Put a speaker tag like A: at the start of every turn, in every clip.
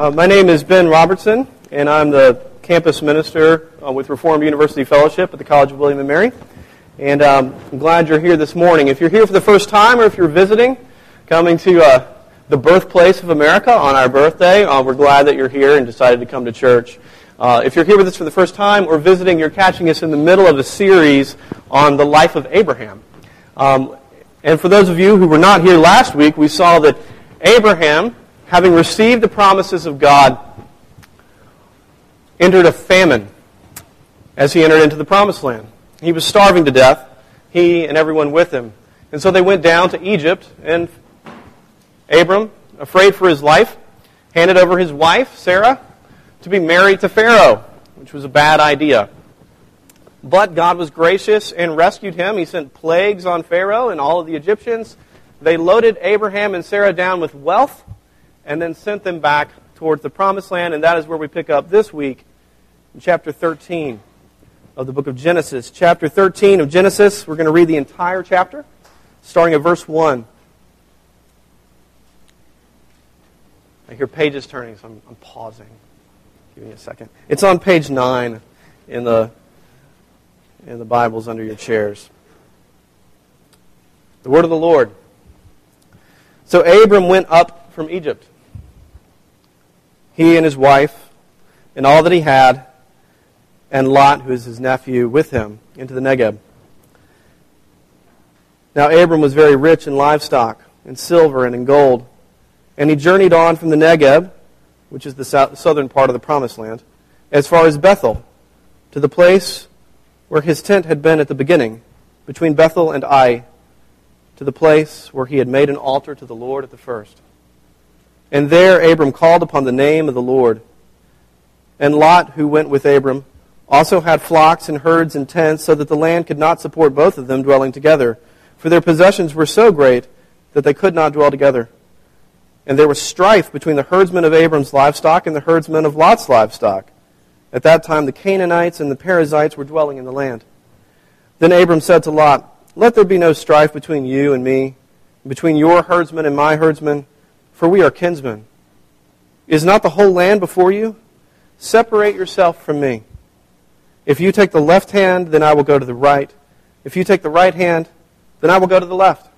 A: Uh, my name is Ben Robertson, and I'm the campus minister uh, with Reformed University Fellowship at the College of William and Mary. And um, I'm glad you're here this morning. If you're here for the first time or if you're visiting, coming to uh, the birthplace of America on our birthday, uh, we're glad that you're here and decided to come to church. Uh, if you're here with us for the first time or visiting, you're catching us in the middle of a series on the life of Abraham. Um, and for those of you who were not here last week, we saw that Abraham having received the promises of God, entered a famine as he entered into the promised land. He was starving to death, he and everyone with him. And so they went down to Egypt, and Abram, afraid for his life, handed over his wife, Sarah, to be married to Pharaoh, which was a bad idea. But God was gracious and rescued him. He sent plagues on Pharaoh and all of the Egyptians. They loaded Abraham and Sarah down with wealth and then sent them back towards the promised land. And that is where we pick up this week in chapter 13 of the book of Genesis. Chapter 13 of Genesis, we're going to read the entire chapter, starting at verse 1. I hear pages turning, so I'm, I'm pausing. Give me a second. It's on page 9 in the, in the Bibles under your chairs. The word of the Lord. So Abram went up from Egypt he and his wife, and all that he had, and Lot, who is his nephew, with him into the Negeb. Now Abram was very rich in livestock, in silver, and in gold. And he journeyed on from the Negeb, which is the southern part of the promised land, as far as Bethel, to the place where his tent had been at the beginning, between Bethel and Ai, to the place where he had made an altar to the Lord at the first. And there Abram called upon the name of the Lord. And Lot, who went with Abram, also had flocks and herds and tents, so that the land could not support both of them dwelling together. For their possessions were so great that they could not dwell together. And there was strife between the herdsmen of Abram's livestock and the herdsmen of Lot's livestock. At that time, the Canaanites and the Perizzites were dwelling in the land. Then Abram said to Lot, Let there be no strife between you and me, between your herdsmen and my herdsmen for we are kinsmen. Is not the whole land before you? Separate yourself from me. If you take the left hand, then I will go to the right. If you take the right hand, then I will go to the left.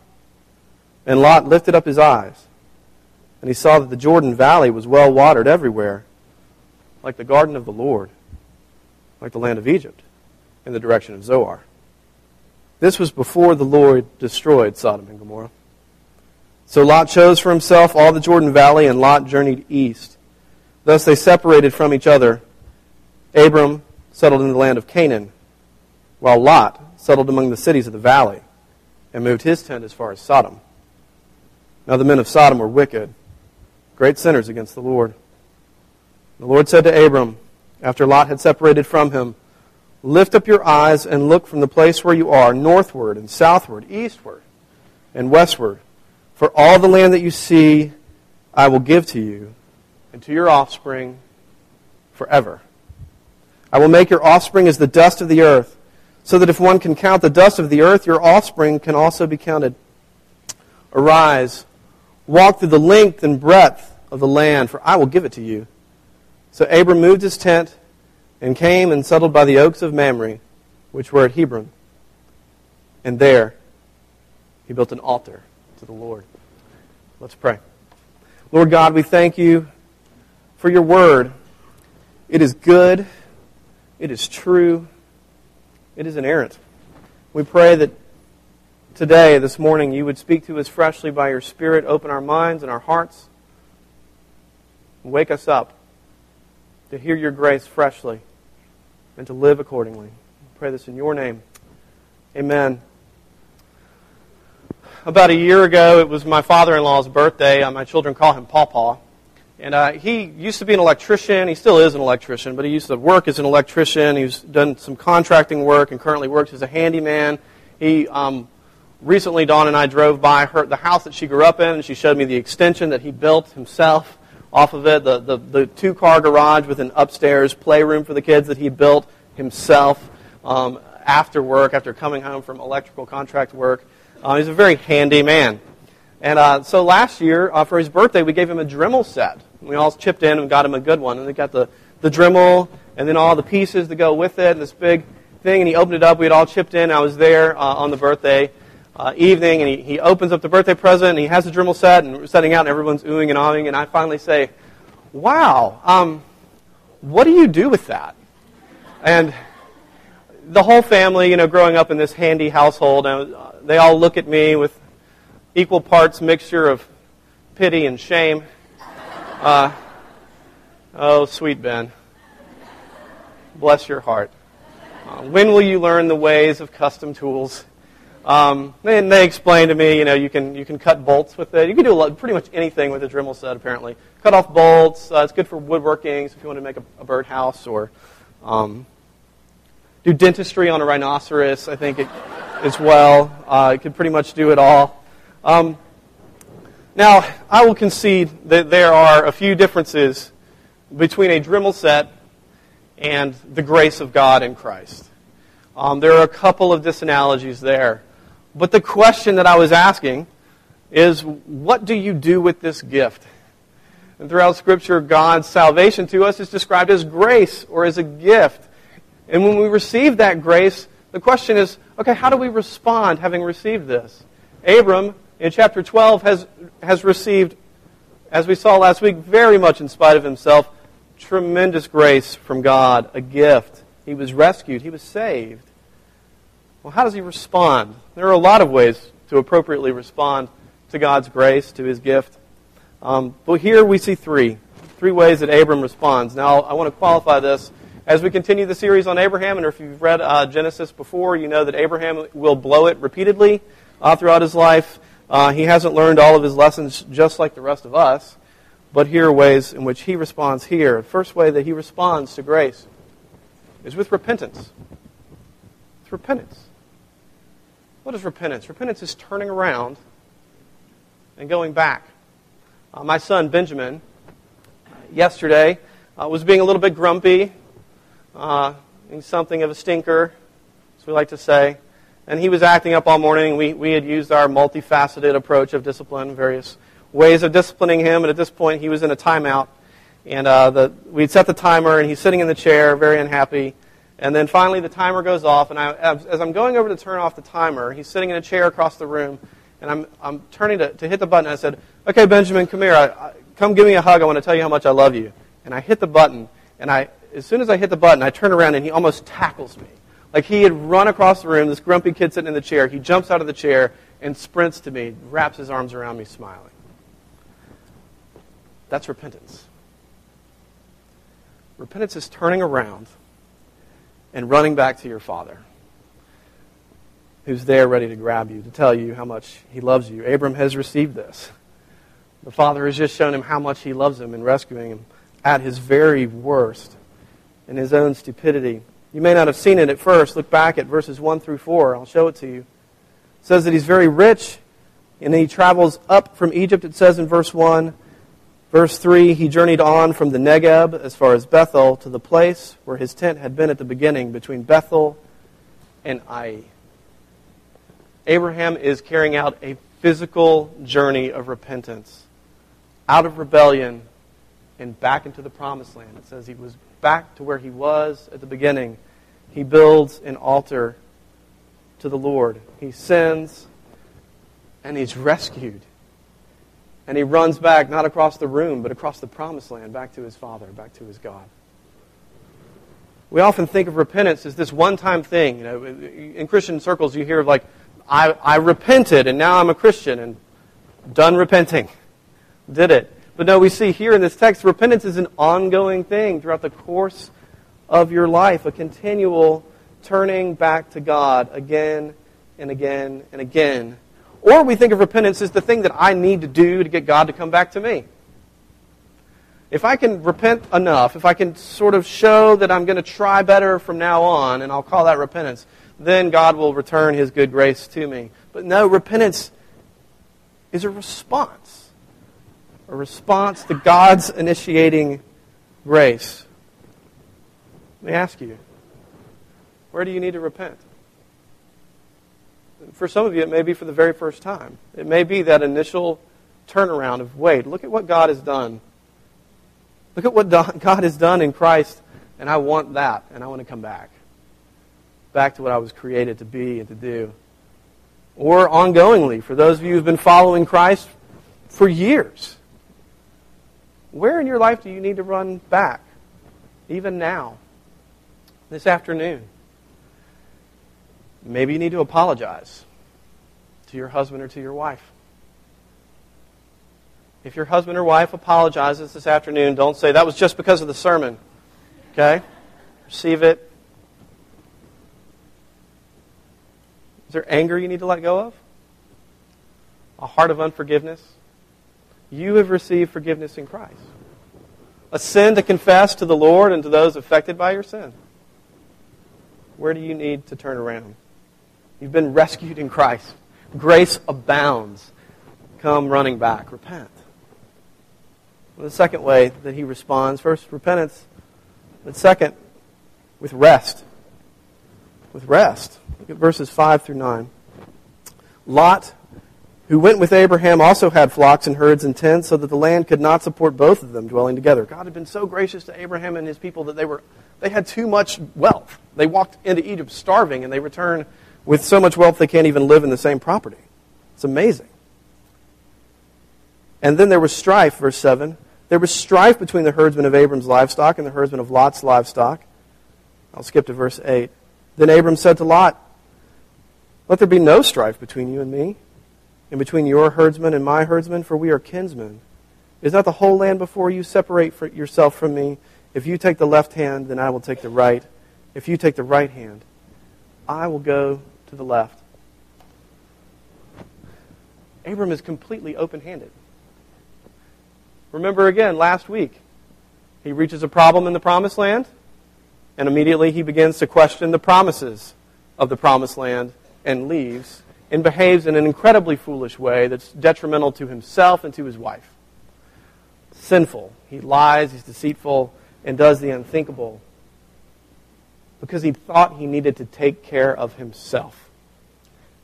A: And Lot lifted up his eyes, and he saw that the Jordan Valley was well watered everywhere, like the garden of the Lord, like the land of Egypt, in the direction of Zoar. This was before the Lord destroyed Sodom and Gomorrah. So Lot chose for himself all the Jordan Valley, and Lot journeyed east. Thus they separated from each other. Abram settled in the land of Canaan, while Lot settled among the cities of the valley and moved his tent as far as Sodom. Now the men of Sodom were wicked, great sinners against the Lord. The Lord said to Abram, after Lot had separated from him, Lift up your eyes and look from the place where you are northward and southward, eastward and westward. For all the land that you see, I will give to you and to your offspring forever. I will make your offspring as the dust of the earth, so that if one can count the dust of the earth, your offspring can also be counted. Arise, walk through the length and breadth of the land, for I will give it to you. So Abram moved his tent and came and settled by the oaks of Mamre, which were at Hebron. And there he built an altar to the Lord. Let's pray. Lord God, we thank you for your word. It is good, it is true, it is inerrant. We pray that today, this morning, you would speak to us freshly by your Spirit, open our minds and our hearts, and wake us up to hear your grace freshly and to live accordingly. We pray this in your name. Amen about a year ago, it was my father-in-law's birthday. Uh, my children call him Paw And uh, he used to be an electrician. He still is an electrician, but he used to work as an electrician. He's done some contracting work and currently works as a handyman. He um, recently, Dawn and I drove by her, the house that she grew up in, and she showed me the extension that he built himself off of it, the, the, the two-car garage with an upstairs playroom for the kids that he built himself um, after work, after coming home from electrical contract work. Uh, he's a very handy man. And uh, so last year, uh, for his birthday, we gave him a Dremel set. We all chipped in and got him a good one. And they got the, the Dremel and then all the pieces to go with it and this big thing. And he opened it up. We had all chipped in. I was there uh, on the birthday uh, evening. And he, he opens up the birthday present and he has the Dremel set and we're setting out and everyone's oohing and ahhing. And I finally say, wow, um, what do you do with that? And the whole family, you know, growing up in this handy household, uh, they all look at me with equal parts mixture of pity and shame. Uh, oh, sweet Ben. Bless your heart. Uh, when will you learn the ways of custom tools? Um, and they explained to me, you know, you can you can cut bolts with it. You can do lot, pretty much anything with a Dremel set, apparently. Cut off bolts. Uh, it's good for woodworking, so if you want to make a, a birdhouse or um, do dentistry on a rhinoceros, I think it, as well. Uh, it could pretty much do it all. Um, now, I will concede that there are a few differences between a Dremel set and the grace of God in Christ. Um, there are a couple of disanalogies there. But the question that I was asking is what do you do with this gift? And throughout Scripture, God's salvation to us is described as grace or as a gift. And when we receive that grace, the question is okay, how do we respond having received this? Abram in chapter 12 has, has received, as we saw last week, very much in spite of himself, tremendous grace from God, a gift. He was rescued, he was saved. Well, how does he respond? There are a lot of ways to appropriately respond to God's grace, to his gift. Um, but here we see three. Three ways that Abram responds. Now, I want to qualify this. As we continue the series on Abraham, and if you've read uh, Genesis before, you know that Abraham will blow it repeatedly uh, throughout his life. Uh, he hasn't learned all of his lessons just like the rest of us, but here are ways in which he responds here. The first way that he responds to grace is with repentance. It's repentance. What is repentance? Repentance is turning around and going back. Uh, my son Benjamin, yesterday, uh, was being a little bit grumpy, uh, something of a stinker, as we like to say and he was acting up all morning. We, we had used our multifaceted approach of discipline, various ways of disciplining him, and at this point he was in a timeout. And uh, the, we'd set the timer, and he's sitting in the chair, very unhappy. And then finally the timer goes off, and I, as, as I'm going over to turn off the timer, he's sitting in a chair across the room, and I'm, I'm turning to, to hit the button. I said, Okay, Benjamin, come here. I, I, come give me a hug. I want to tell you how much I love you. And I hit the button, and I, as soon as I hit the button, I turn around, and he almost tackles me. Like he had run across the room, this grumpy kid sitting in the chair. He jumps out of the chair and sprints to me, wraps his arms around me, smiling. That's repentance. Repentance is turning around and running back to your Father, who's there ready to grab you, to tell you how much He loves you. Abram has received this. The Father has just shown him how much He loves him in rescuing him at his very worst in his own stupidity you may not have seen it at first. Look back at verses 1 through 4. I'll show it to you. It says that he's very rich, and he travels up from Egypt, it says in verse 1. Verse 3 He journeyed on from the Negeb as far as Bethel to the place where his tent had been at the beginning, between Bethel and Ai. Abraham is carrying out a physical journey of repentance out of rebellion and back into the promised land. It says he was back to where he was at the beginning. He builds an altar to the Lord. He sins and he's rescued. And he runs back, not across the room, but across the promised land, back to his Father, back to his God. We often think of repentance as this one time thing. You know, in Christian circles, you hear of like, I, I repented and now I'm a Christian and done repenting. Did it. But no, we see here in this text, repentance is an ongoing thing throughout the course of your life, a continual turning back to God again and again and again. Or we think of repentance as the thing that I need to do to get God to come back to me. If I can repent enough, if I can sort of show that I'm going to try better from now on, and I'll call that repentance, then God will return His good grace to me. But no, repentance is a response a response to God's initiating grace. Let me ask you, where do you need to repent? For some of you, it may be for the very first time. It may be that initial turnaround of, wait, look at what God has done Look at what God has done in Christ, and I want that, and I want to come back. Back to what I was created to be and to do. Or ongoingly, for those of you who've been following Christ for years. Where in your life do you need to run back? Even now, this afternoon. Maybe you need to apologize to your husband or to your wife. If your husband or wife apologizes this afternoon, don't say, that was just because of the sermon. Okay? Receive it. Is there anger you need to let go of? A heart of unforgiveness? You have received forgiveness in Christ. A sin to confess to the Lord and to those affected by your sin. Where do you need to turn around? You've been rescued in Christ. Grace abounds. Come running back. Repent. Well, the second way that he responds first, repentance, but second, with rest. With rest. Look at verses 5 through 9. Lot, who went with Abraham, also had flocks and herds and tents, so that the land could not support both of them dwelling together. God had been so gracious to Abraham and his people that they were they had too much wealth. They walked into Egypt starving, and they return with so much wealth they can't even live in the same property. It's amazing. And then there was strife, verse 7. There was strife between the herdsmen of Abram's livestock and the herdsmen of Lot's livestock. I'll skip to verse 8. Then Abram said to Lot, Let there be no strife between you and me, and between your herdsmen and my herdsmen, for we are kinsmen. Is not the whole land before you? Separate yourself from me. If you take the left hand, then I will take the right. If you take the right hand, I will go to the left. Abram is completely open handed. Remember again, last week, he reaches a problem in the promised land, and immediately he begins to question the promises of the promised land and leaves and behaves in an incredibly foolish way that's detrimental to himself and to his wife. Sinful. He lies, he's deceitful, and does the unthinkable because he thought he needed to take care of himself.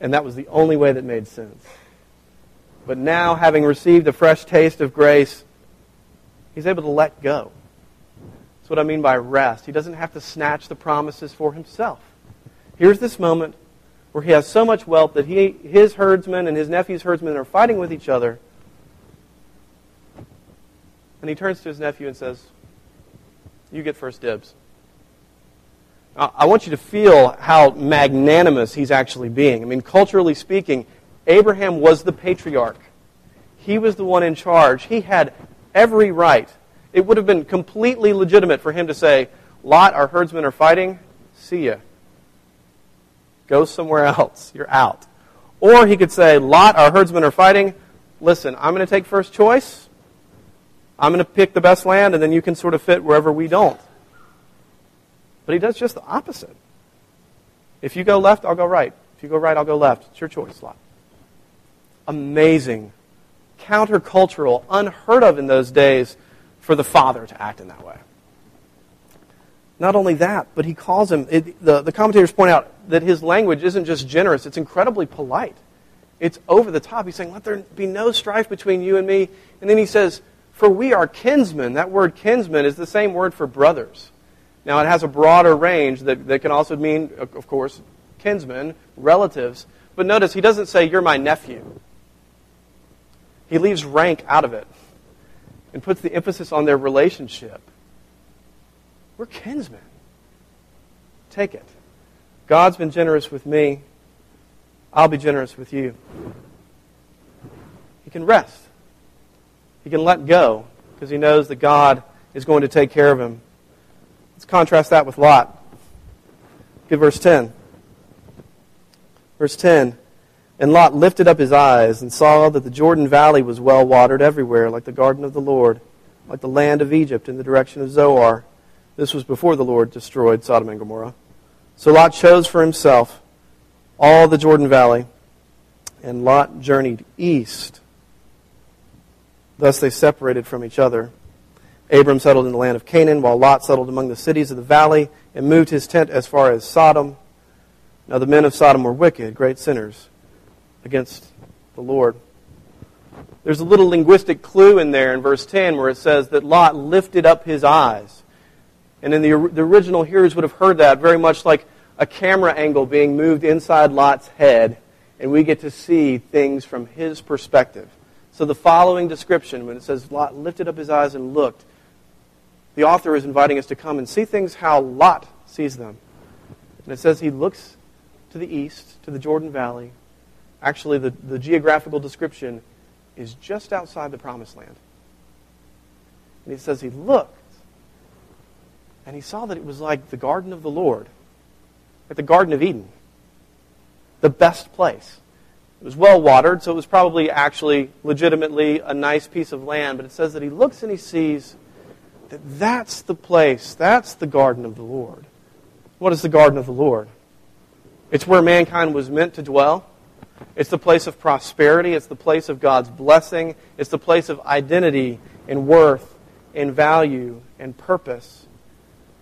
A: And that was the only way that made sense. But now, having received a fresh taste of grace, he's able to let go. That's what I mean by rest. He doesn't have to snatch the promises for himself. Here's this moment where he has so much wealth that he, his herdsmen and his nephew's herdsmen are fighting with each other. And he turns to his nephew and says, You get first dibs. I want you to feel how magnanimous he's actually being. I mean, culturally speaking, Abraham was the patriarch. He was the one in charge. He had every right. It would have been completely legitimate for him to say, Lot, our herdsmen are fighting. See ya. Go somewhere else. You're out. Or he could say, Lot, our herdsmen are fighting. Listen, I'm going to take first choice. I'm going to pick the best land, and then you can sort of fit wherever we don't. But he does just the opposite. If you go left, I'll go right. If you go right, I'll go left. It's your choice, Lot. Amazing, countercultural, unheard of in those days for the father to act in that way. Not only that, but he calls him, it, the, the commentators point out that his language isn't just generous, it's incredibly polite. It's over the top. He's saying, Let there be no strife between you and me. And then he says, For we are kinsmen. That word kinsman is the same word for brothers. Now, it has a broader range that, that can also mean, of course, kinsmen, relatives. But notice, he doesn't say, You're my nephew. He leaves rank out of it and puts the emphasis on their relationship. We're kinsmen. Take it. God's been generous with me. I'll be generous with you. He can rest. He can let go because he knows that God is going to take care of him. Let's contrast that with Lot. At verse 10. Verse 10 And Lot lifted up his eyes and saw that the Jordan Valley was well watered everywhere, like the garden of the Lord, like the land of Egypt in the direction of Zoar. This was before the Lord destroyed Sodom and Gomorrah. So Lot chose for himself all the Jordan Valley, and Lot journeyed east. Thus they separated from each other. Abram settled in the land of Canaan, while Lot settled among the cities of the valley and moved his tent as far as Sodom. Now the men of Sodom were wicked, great sinners against the Lord. There's a little linguistic clue in there in verse 10 where it says that Lot lifted up his eyes. And then the, the original hearers would have heard that very much like a camera angle being moved inside Lot's head, and we get to see things from his perspective. So the following description, when it says Lot lifted up his eyes and looked, the author is inviting us to come and see things how Lot sees them. And it says he looks to the east, to the Jordan Valley. Actually, the, the geographical description is just outside the promised land. And he says he looked, and he saw that it was like the garden of the Lord, like the Garden of Eden, the best place. It was well watered, so it was probably actually legitimately a nice piece of land, but it says that he looks and he sees that that's the place, that's the garden of the Lord. What is the garden of the Lord? It's where mankind was meant to dwell. It's the place of prosperity. It's the place of God's blessing. It's the place of identity and worth and value and purpose.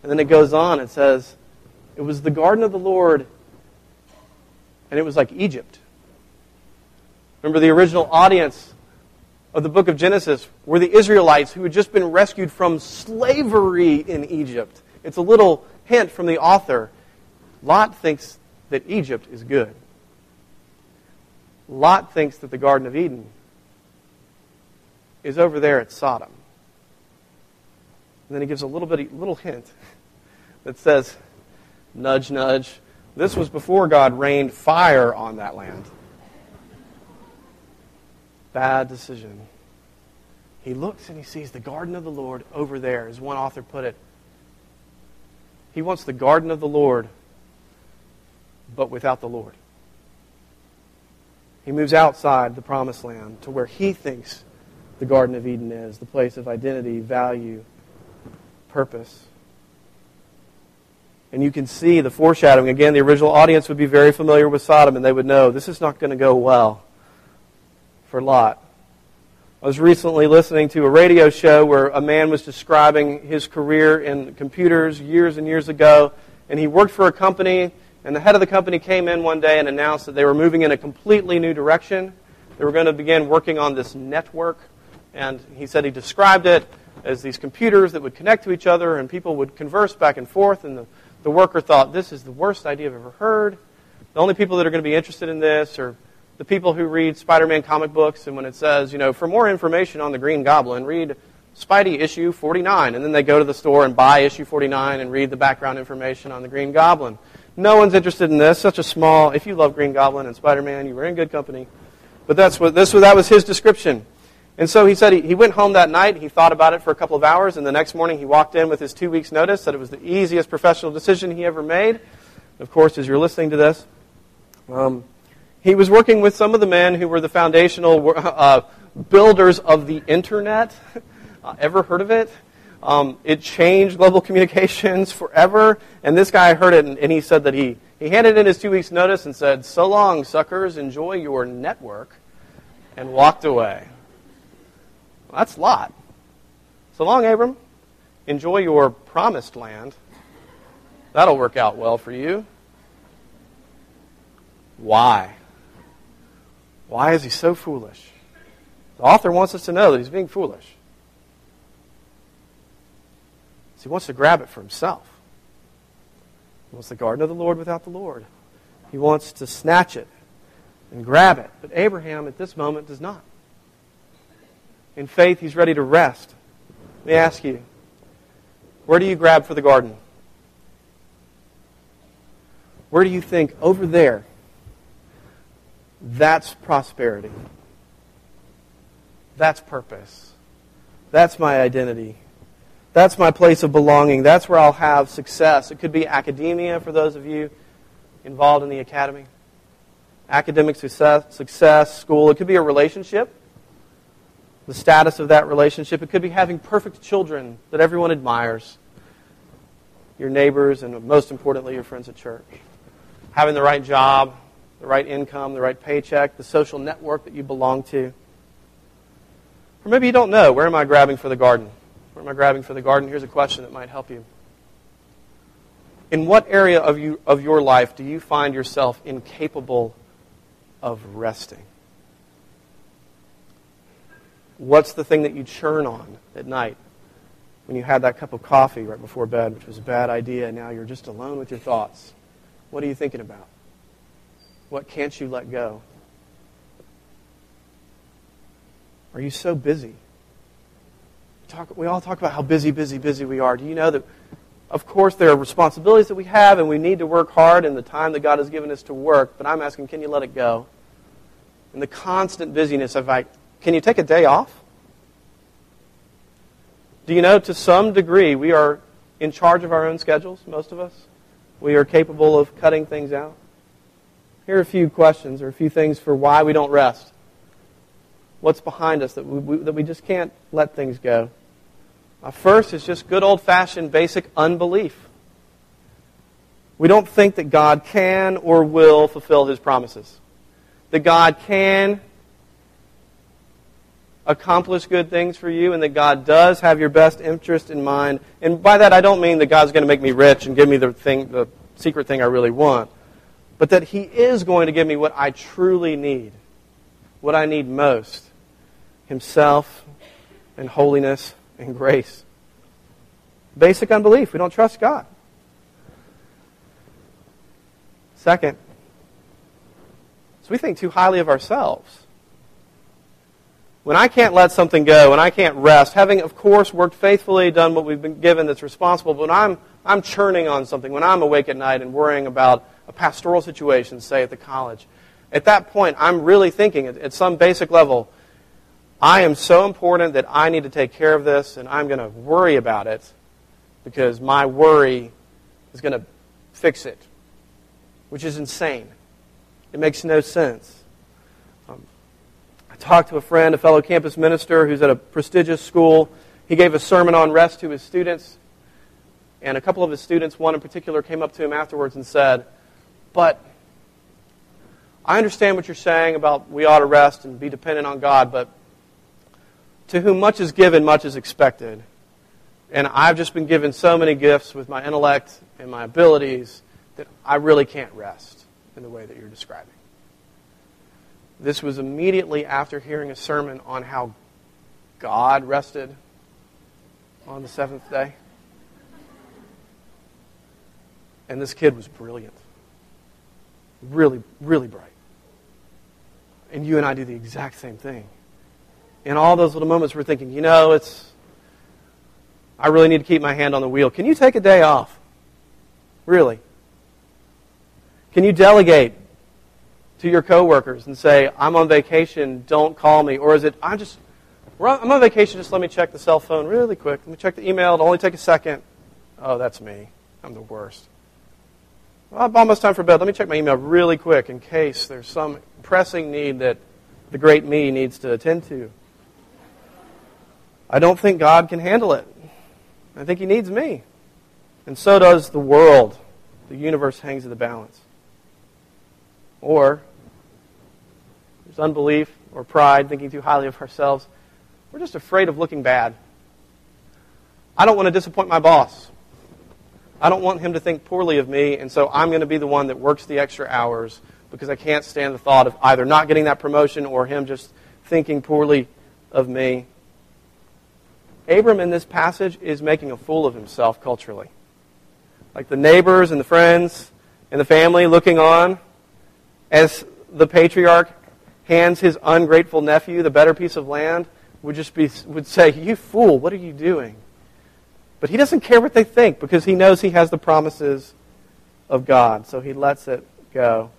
A: And then it goes on. It says, It was the garden of the Lord, and it was like Egypt. Remember, the original audience of the book of Genesis were the Israelites who had just been rescued from slavery in Egypt. It's a little hint from the author. Lot thinks that Egypt is good. Lot thinks that the Garden of Eden is over there at Sodom. And then he gives a little bit, little hint that says, nudge, nudge. This was before God rained fire on that land. Bad decision. He looks and he sees the garden of the Lord over there, as one author put it. He wants the garden of the Lord, but without the Lord. He moves outside the promised land to where he thinks the Garden of Eden is the place of identity, value, purpose. And you can see the foreshadowing. Again, the original audience would be very familiar with Sodom, and they would know this is not going to go well for Lot. I was recently listening to a radio show where a man was describing his career in computers years and years ago, and he worked for a company and the head of the company came in one day and announced that they were moving in a completely new direction. They were going to begin working on this network. And he said he described it as these computers that would connect to each other and people would converse back and forth. And the, the worker thought, this is the worst idea I've ever heard. The only people that are going to be interested in this are the people who read Spider Man comic books. And when it says, you know, for more information on the Green Goblin, read Spidey issue 49. And then they go to the store and buy issue 49 and read the background information on the Green Goblin. No one's interested in this. Such a small. If you love Green Goblin and Spider Man, you were in good company. But that's what this. That was his description. And so he said he, he went home that night. He thought about it for a couple of hours, and the next morning he walked in with his two weeks' notice. Said it was the easiest professional decision he ever made. Of course, as you're listening to this, um, he was working with some of the men who were the foundational uh, builders of the internet. Uh, ever heard of it? Um, it changed global communications forever. And this guy heard it, and, and he said that he, he handed in his two weeks' notice and said, So long, suckers, enjoy your network, and walked away. Well, that's Lot. So long, Abram. Enjoy your promised land. That'll work out well for you. Why? Why is he so foolish? The author wants us to know that he's being foolish. So he wants to grab it for himself. He wants the garden of the Lord without the Lord. He wants to snatch it and grab it. But Abraham at this moment does not. In faith, he's ready to rest. Let me ask you where do you grab for the garden? Where do you think over there? That's prosperity. That's purpose. That's my identity. That's my place of belonging. That's where I'll have success. It could be academia for those of you involved in the academy. Academic success, success, school. It could be a relationship, the status of that relationship. It could be having perfect children that everyone admires, your neighbors, and most importantly, your friends at church. Having the right job, the right income, the right paycheck, the social network that you belong to. Or maybe you don't know where am I grabbing for the garden? Where am I grabbing for the garden? Here's a question that might help you. In what area of, you, of your life do you find yourself incapable of resting? What's the thing that you churn on at night when you had that cup of coffee right before bed, which was a bad idea, and now you're just alone with your thoughts? What are you thinking about? What can't you let go? Are you so busy? Talk, we all talk about how busy, busy, busy we are. Do you know that, of course, there are responsibilities that we have and we need to work hard in the time that God has given us to work, but I'm asking, can you let it go? In the constant busyness of like, can you take a day off? Do you know, to some degree, we are in charge of our own schedules, most of us? We are capable of cutting things out. Here are a few questions or a few things for why we don't rest. What's behind us that we, that we just can't let things go? Uh, first is just good old fashioned basic unbelief. We don't think that God can or will fulfill his promises. That God can accomplish good things for you and that God does have your best interest in mind. And by that I don't mean that God's going to make me rich and give me the thing the secret thing I really want, but that he is going to give me what I truly need. What I need most. Himself and holiness and grace. Basic unbelief. We don't trust God. Second, so we think too highly of ourselves when I can't let something go, when I can't rest, having, of course, worked faithfully, done what we've been given that's responsible, but when I'm, I'm churning on something, when I'm awake at night and worrying about a pastoral situation, say at the college, at that point, I'm really thinking at, at some basic level, I am so important that I need to take care of this and I'm going to worry about it because my worry is going to fix it, which is insane. It makes no sense talked to a friend, a fellow campus minister who's at a prestigious school. He gave a sermon on rest to his students. And a couple of his students, one in particular, came up to him afterwards and said, But I understand what you're saying about we ought to rest and be dependent on God, but to whom much is given, much is expected. And I've just been given so many gifts with my intellect and my abilities that I really can't rest in the way that you're describing. This was immediately after hearing a sermon on how God rested on the seventh day. And this kid was brilliant. Really, really bright. And you and I do the exact same thing. In all those little moments, we're thinking, you know, it's, I really need to keep my hand on the wheel. Can you take a day off? Really? Can you delegate to your coworkers and say, I'm on vacation, don't call me? Or is it, I'm just, I'm on vacation, just let me check the cell phone really quick. Let me check the email, it'll only take a second. Oh, that's me. I'm the worst. Well, almost time for bed. Let me check my email really quick in case there's some pressing need that the great me needs to attend to. I don't think God can handle it. I think He needs me. And so does the world. The universe hangs in the balance. Or there's unbelief or pride, thinking too highly of ourselves. We're just afraid of looking bad. I don't want to disappoint my boss. I don't want him to think poorly of me, and so I'm going to be the one that works the extra hours because I can't stand the thought of either not getting that promotion or him just thinking poorly of me. Abram in this passage is making a fool of himself culturally. Like the neighbors and the friends and the family looking on as the patriarch hands his ungrateful nephew the better piece of land would just be would say, "You fool, what are you doing?" But he doesn't care what they think because he knows he has the promises of God, so he lets it go.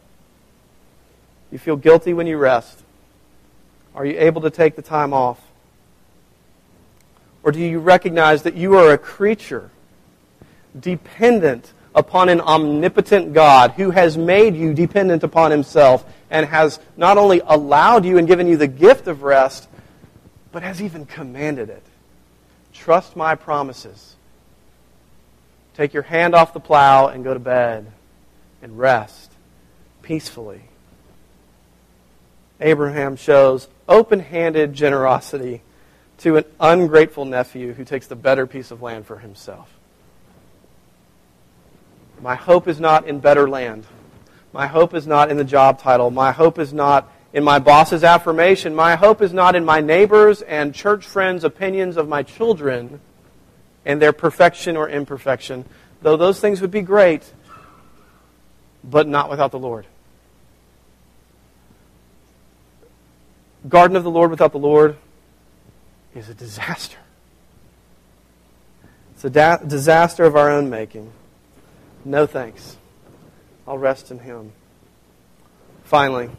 A: You feel guilty when you rest. Are you able to take the time off? Or do you recognize that you are a creature dependent upon an omnipotent God who has made you dependent upon himself and has not only allowed you and given you the gift of rest, but has even commanded it. Trust my promises. Take your hand off the plow and go to bed and rest peacefully. Abraham shows open handed generosity to an ungrateful nephew who takes the better piece of land for himself. My hope is not in better land. My hope is not in the job title. My hope is not in my boss's affirmation. My hope is not in my neighbors and church friends' opinions of my children and their perfection or imperfection, though those things would be great, but not without the Lord. Garden of the Lord without the Lord is a disaster. It's a da- disaster of our own making. No thanks. I'll rest in Him. Finally,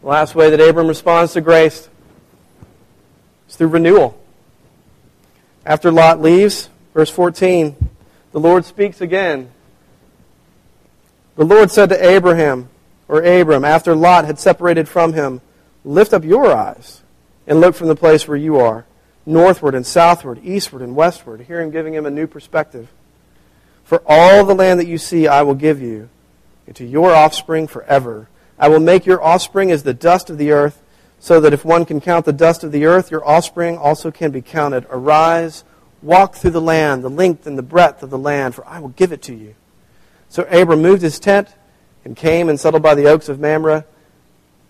A: the last way that Abram responds to grace is through renewal. After Lot leaves, verse 14, the Lord speaks again. The Lord said to Abraham, or Abram, after Lot had separated from him, Lift up your eyes and look from the place where you are, northward and southward, eastward and westward. Here I'm giving him a new perspective. For all the land that you see, I will give you, and to your offspring forever. I will make your offspring as the dust of the earth, so that if one can count the dust of the earth, your offspring also can be counted. Arise, walk through the land, the length and the breadth of the land, for I will give it to you. So Abram moved his tent and came and settled by the oaks of Mamre,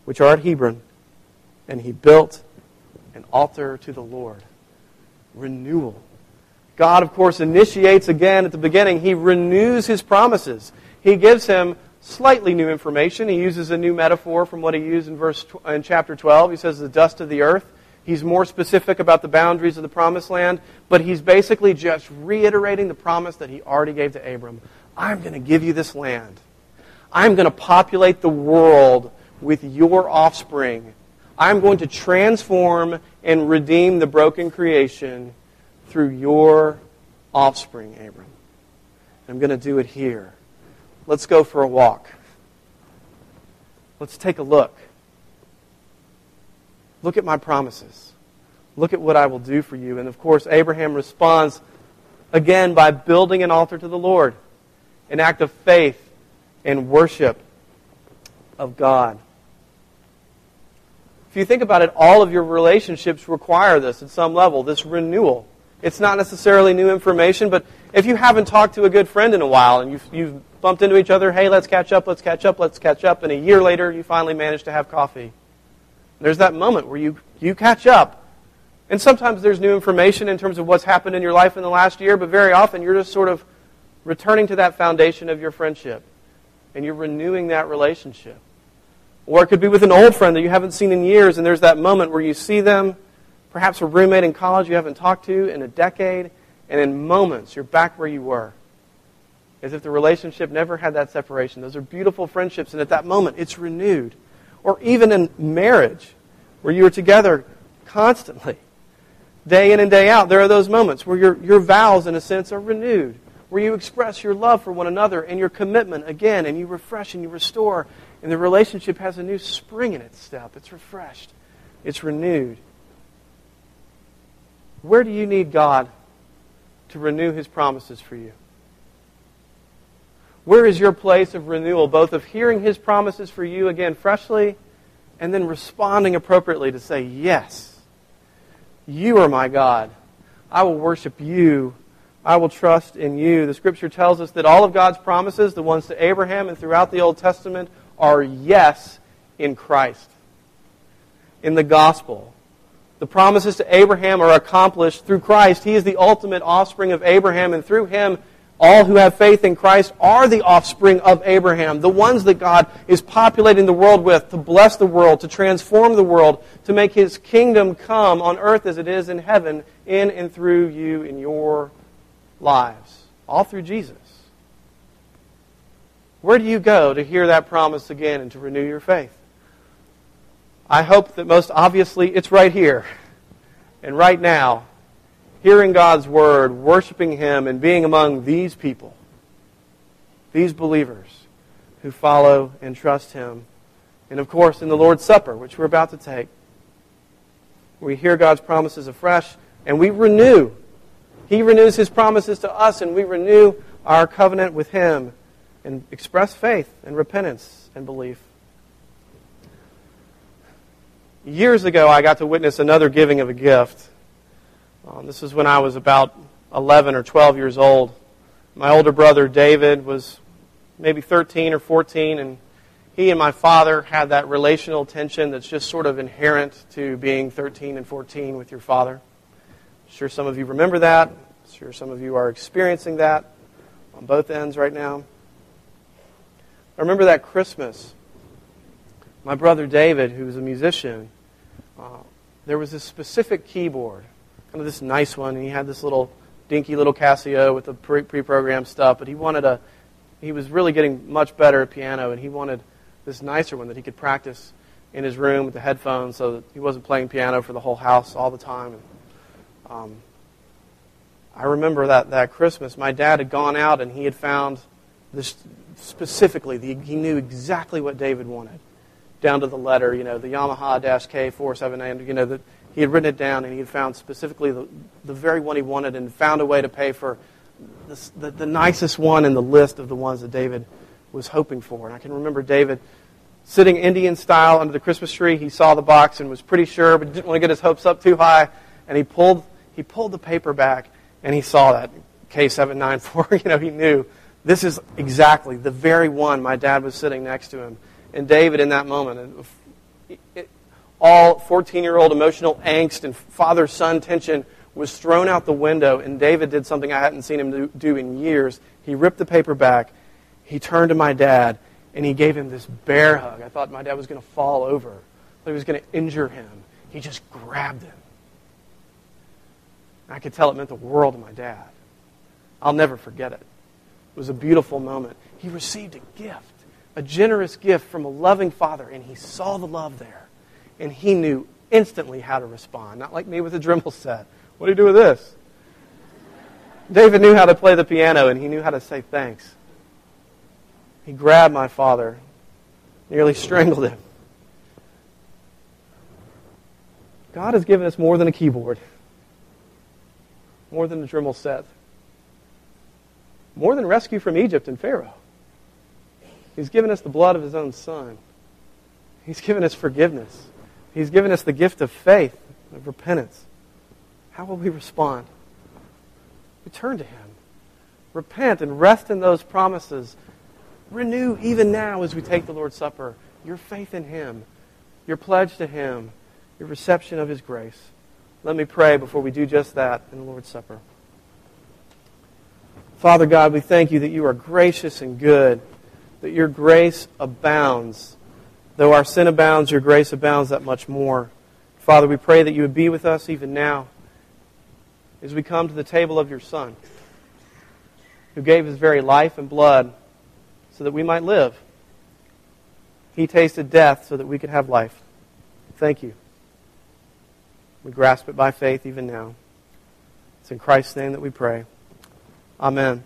A: which are at Hebron, and he built an altar to the Lord. Renewal. God, of course, initiates again at the beginning. He renews his promises. He gives him slightly new information. He uses a new metaphor from what he used in verse in chapter 12. He says the dust of the earth. He's more specific about the boundaries of the promised land, but he's basically just reiterating the promise that he already gave to Abram. I'm going to give you this land. I'm going to populate the world with your offspring. I'm going to transform and redeem the broken creation through your offspring, Abram. I'm going to do it here. Let's go for a walk. Let's take a look. Look at my promises. Look at what I will do for you. And of course, Abraham responds again by building an altar to the Lord, an act of faith and worship of God. If you think about it, all of your relationships require this at some level, this renewal. It's not necessarily new information, but if you haven't talked to a good friend in a while and you've, you've bumped into each other, hey, let's catch up, let's catch up, let's catch up, and a year later you finally manage to have coffee. There's that moment where you, you catch up. And sometimes there's new information in terms of what's happened in your life in the last year, but very often you're just sort of returning to that foundation of your friendship and you're renewing that relationship. Or it could be with an old friend that you haven't seen in years, and there's that moment where you see them perhaps a roommate in college you haven't talked to in a decade, and in moments you're back where you were. As if the relationship never had that separation. Those are beautiful friendships, and at that moment it's renewed. Or even in marriage, where you are together constantly, day in and day out, there are those moments where your, your vows, in a sense, are renewed, where you express your love for one another and your commitment again, and you refresh and you restore, and the relationship has a new spring in its step. It's refreshed, it's renewed. Where do you need God to renew his promises for you? Where is your place of renewal, both of hearing his promises for you again freshly and then responding appropriately to say, Yes, you are my God. I will worship you. I will trust in you. The scripture tells us that all of God's promises, the ones to Abraham and throughout the Old Testament, are yes in Christ, in the gospel. The promises to Abraham are accomplished through Christ. He is the ultimate offspring of Abraham, and through him, all who have faith in Christ are the offspring of Abraham, the ones that God is populating the world with to bless the world, to transform the world, to make his kingdom come on earth as it is in heaven, in and through you in your lives. All through Jesus. Where do you go to hear that promise again and to renew your faith? I hope that most obviously it's right here and right now, hearing God's word, worshiping Him, and being among these people, these believers who follow and trust Him. And of course, in the Lord's Supper, which we're about to take, we hear God's promises afresh and we renew. He renews His promises to us, and we renew our covenant with Him and express faith and repentance and belief. Years ago, I got to witness another giving of a gift. Um, this was when I was about 11 or 12 years old. My older brother, David, was maybe 13 or 14, and he and my father had that relational tension that's just sort of inherent to being 13 and 14 with your father. I'm sure some of you remember that. I'm sure some of you are experiencing that on both ends right now. I remember that Christmas. My brother David, who was a musician, uh, there was this specific keyboard, kind of this nice one, and he had this little dinky little Casio with the pre-programmed stuff, but he wanted a he was really getting much better at piano, and he wanted this nicer one that he could practice in his room with the headphones so that he wasn't playing piano for the whole house all the time. And, um, I remember that, that Christmas, my dad had gone out and he had found this specifically, the, he knew exactly what David wanted, down to the letter, you know, the Yamaha K478, you know, that he had written it down and he had found specifically the, the very one he wanted and found a way to pay for the, the, the nicest one in the list of the ones that David was hoping for. And I can remember David sitting Indian style under the Christmas tree. He saw the box and was pretty sure, but didn't want to get his hopes up too high. And he pulled, he pulled the paper back and he saw that K794. You know, he knew this is exactly the very one my dad was sitting next to him. And David, in that moment, it, it, all 14 year old emotional angst and father son tension was thrown out the window. And David did something I hadn't seen him do, do in years. He ripped the paper back he turned to my dad and he gave him this bear hug. I thought my dad was going to fall over, he was going to injure him. He just grabbed him. I could tell it meant the world to my dad. I'll never forget it. It was a beautiful moment. He received a gift, a generous gift from a loving father, and he saw the love there. And he knew instantly how to respond. Not like me with the Dremel set. What do you do with this? David knew how to play the piano, and he knew how to say thanks. He grabbed my father, nearly strangled him. God has given us more than a keyboard, more than a Dremel set, more than rescue from Egypt and Pharaoh. He's given us the blood of his own son. He's given us forgiveness. He's given us the gift of faith, of repentance. How will we respond? We turn to him. Repent and rest in those promises Renew even now as we take the Lord's Supper your faith in Him, your pledge to Him, your reception of His grace. Let me pray before we do just that in the Lord's Supper. Father God, we thank you that you are gracious and good, that your grace abounds. Though our sin abounds, your grace abounds that much more. Father, we pray that you would be with us even now as we come to the table of your Son, who gave his very life and blood so that we might live. He tasted death so that we could have life. Thank you. We grasp it by faith even now. It's in Christ's name that we pray. Amen.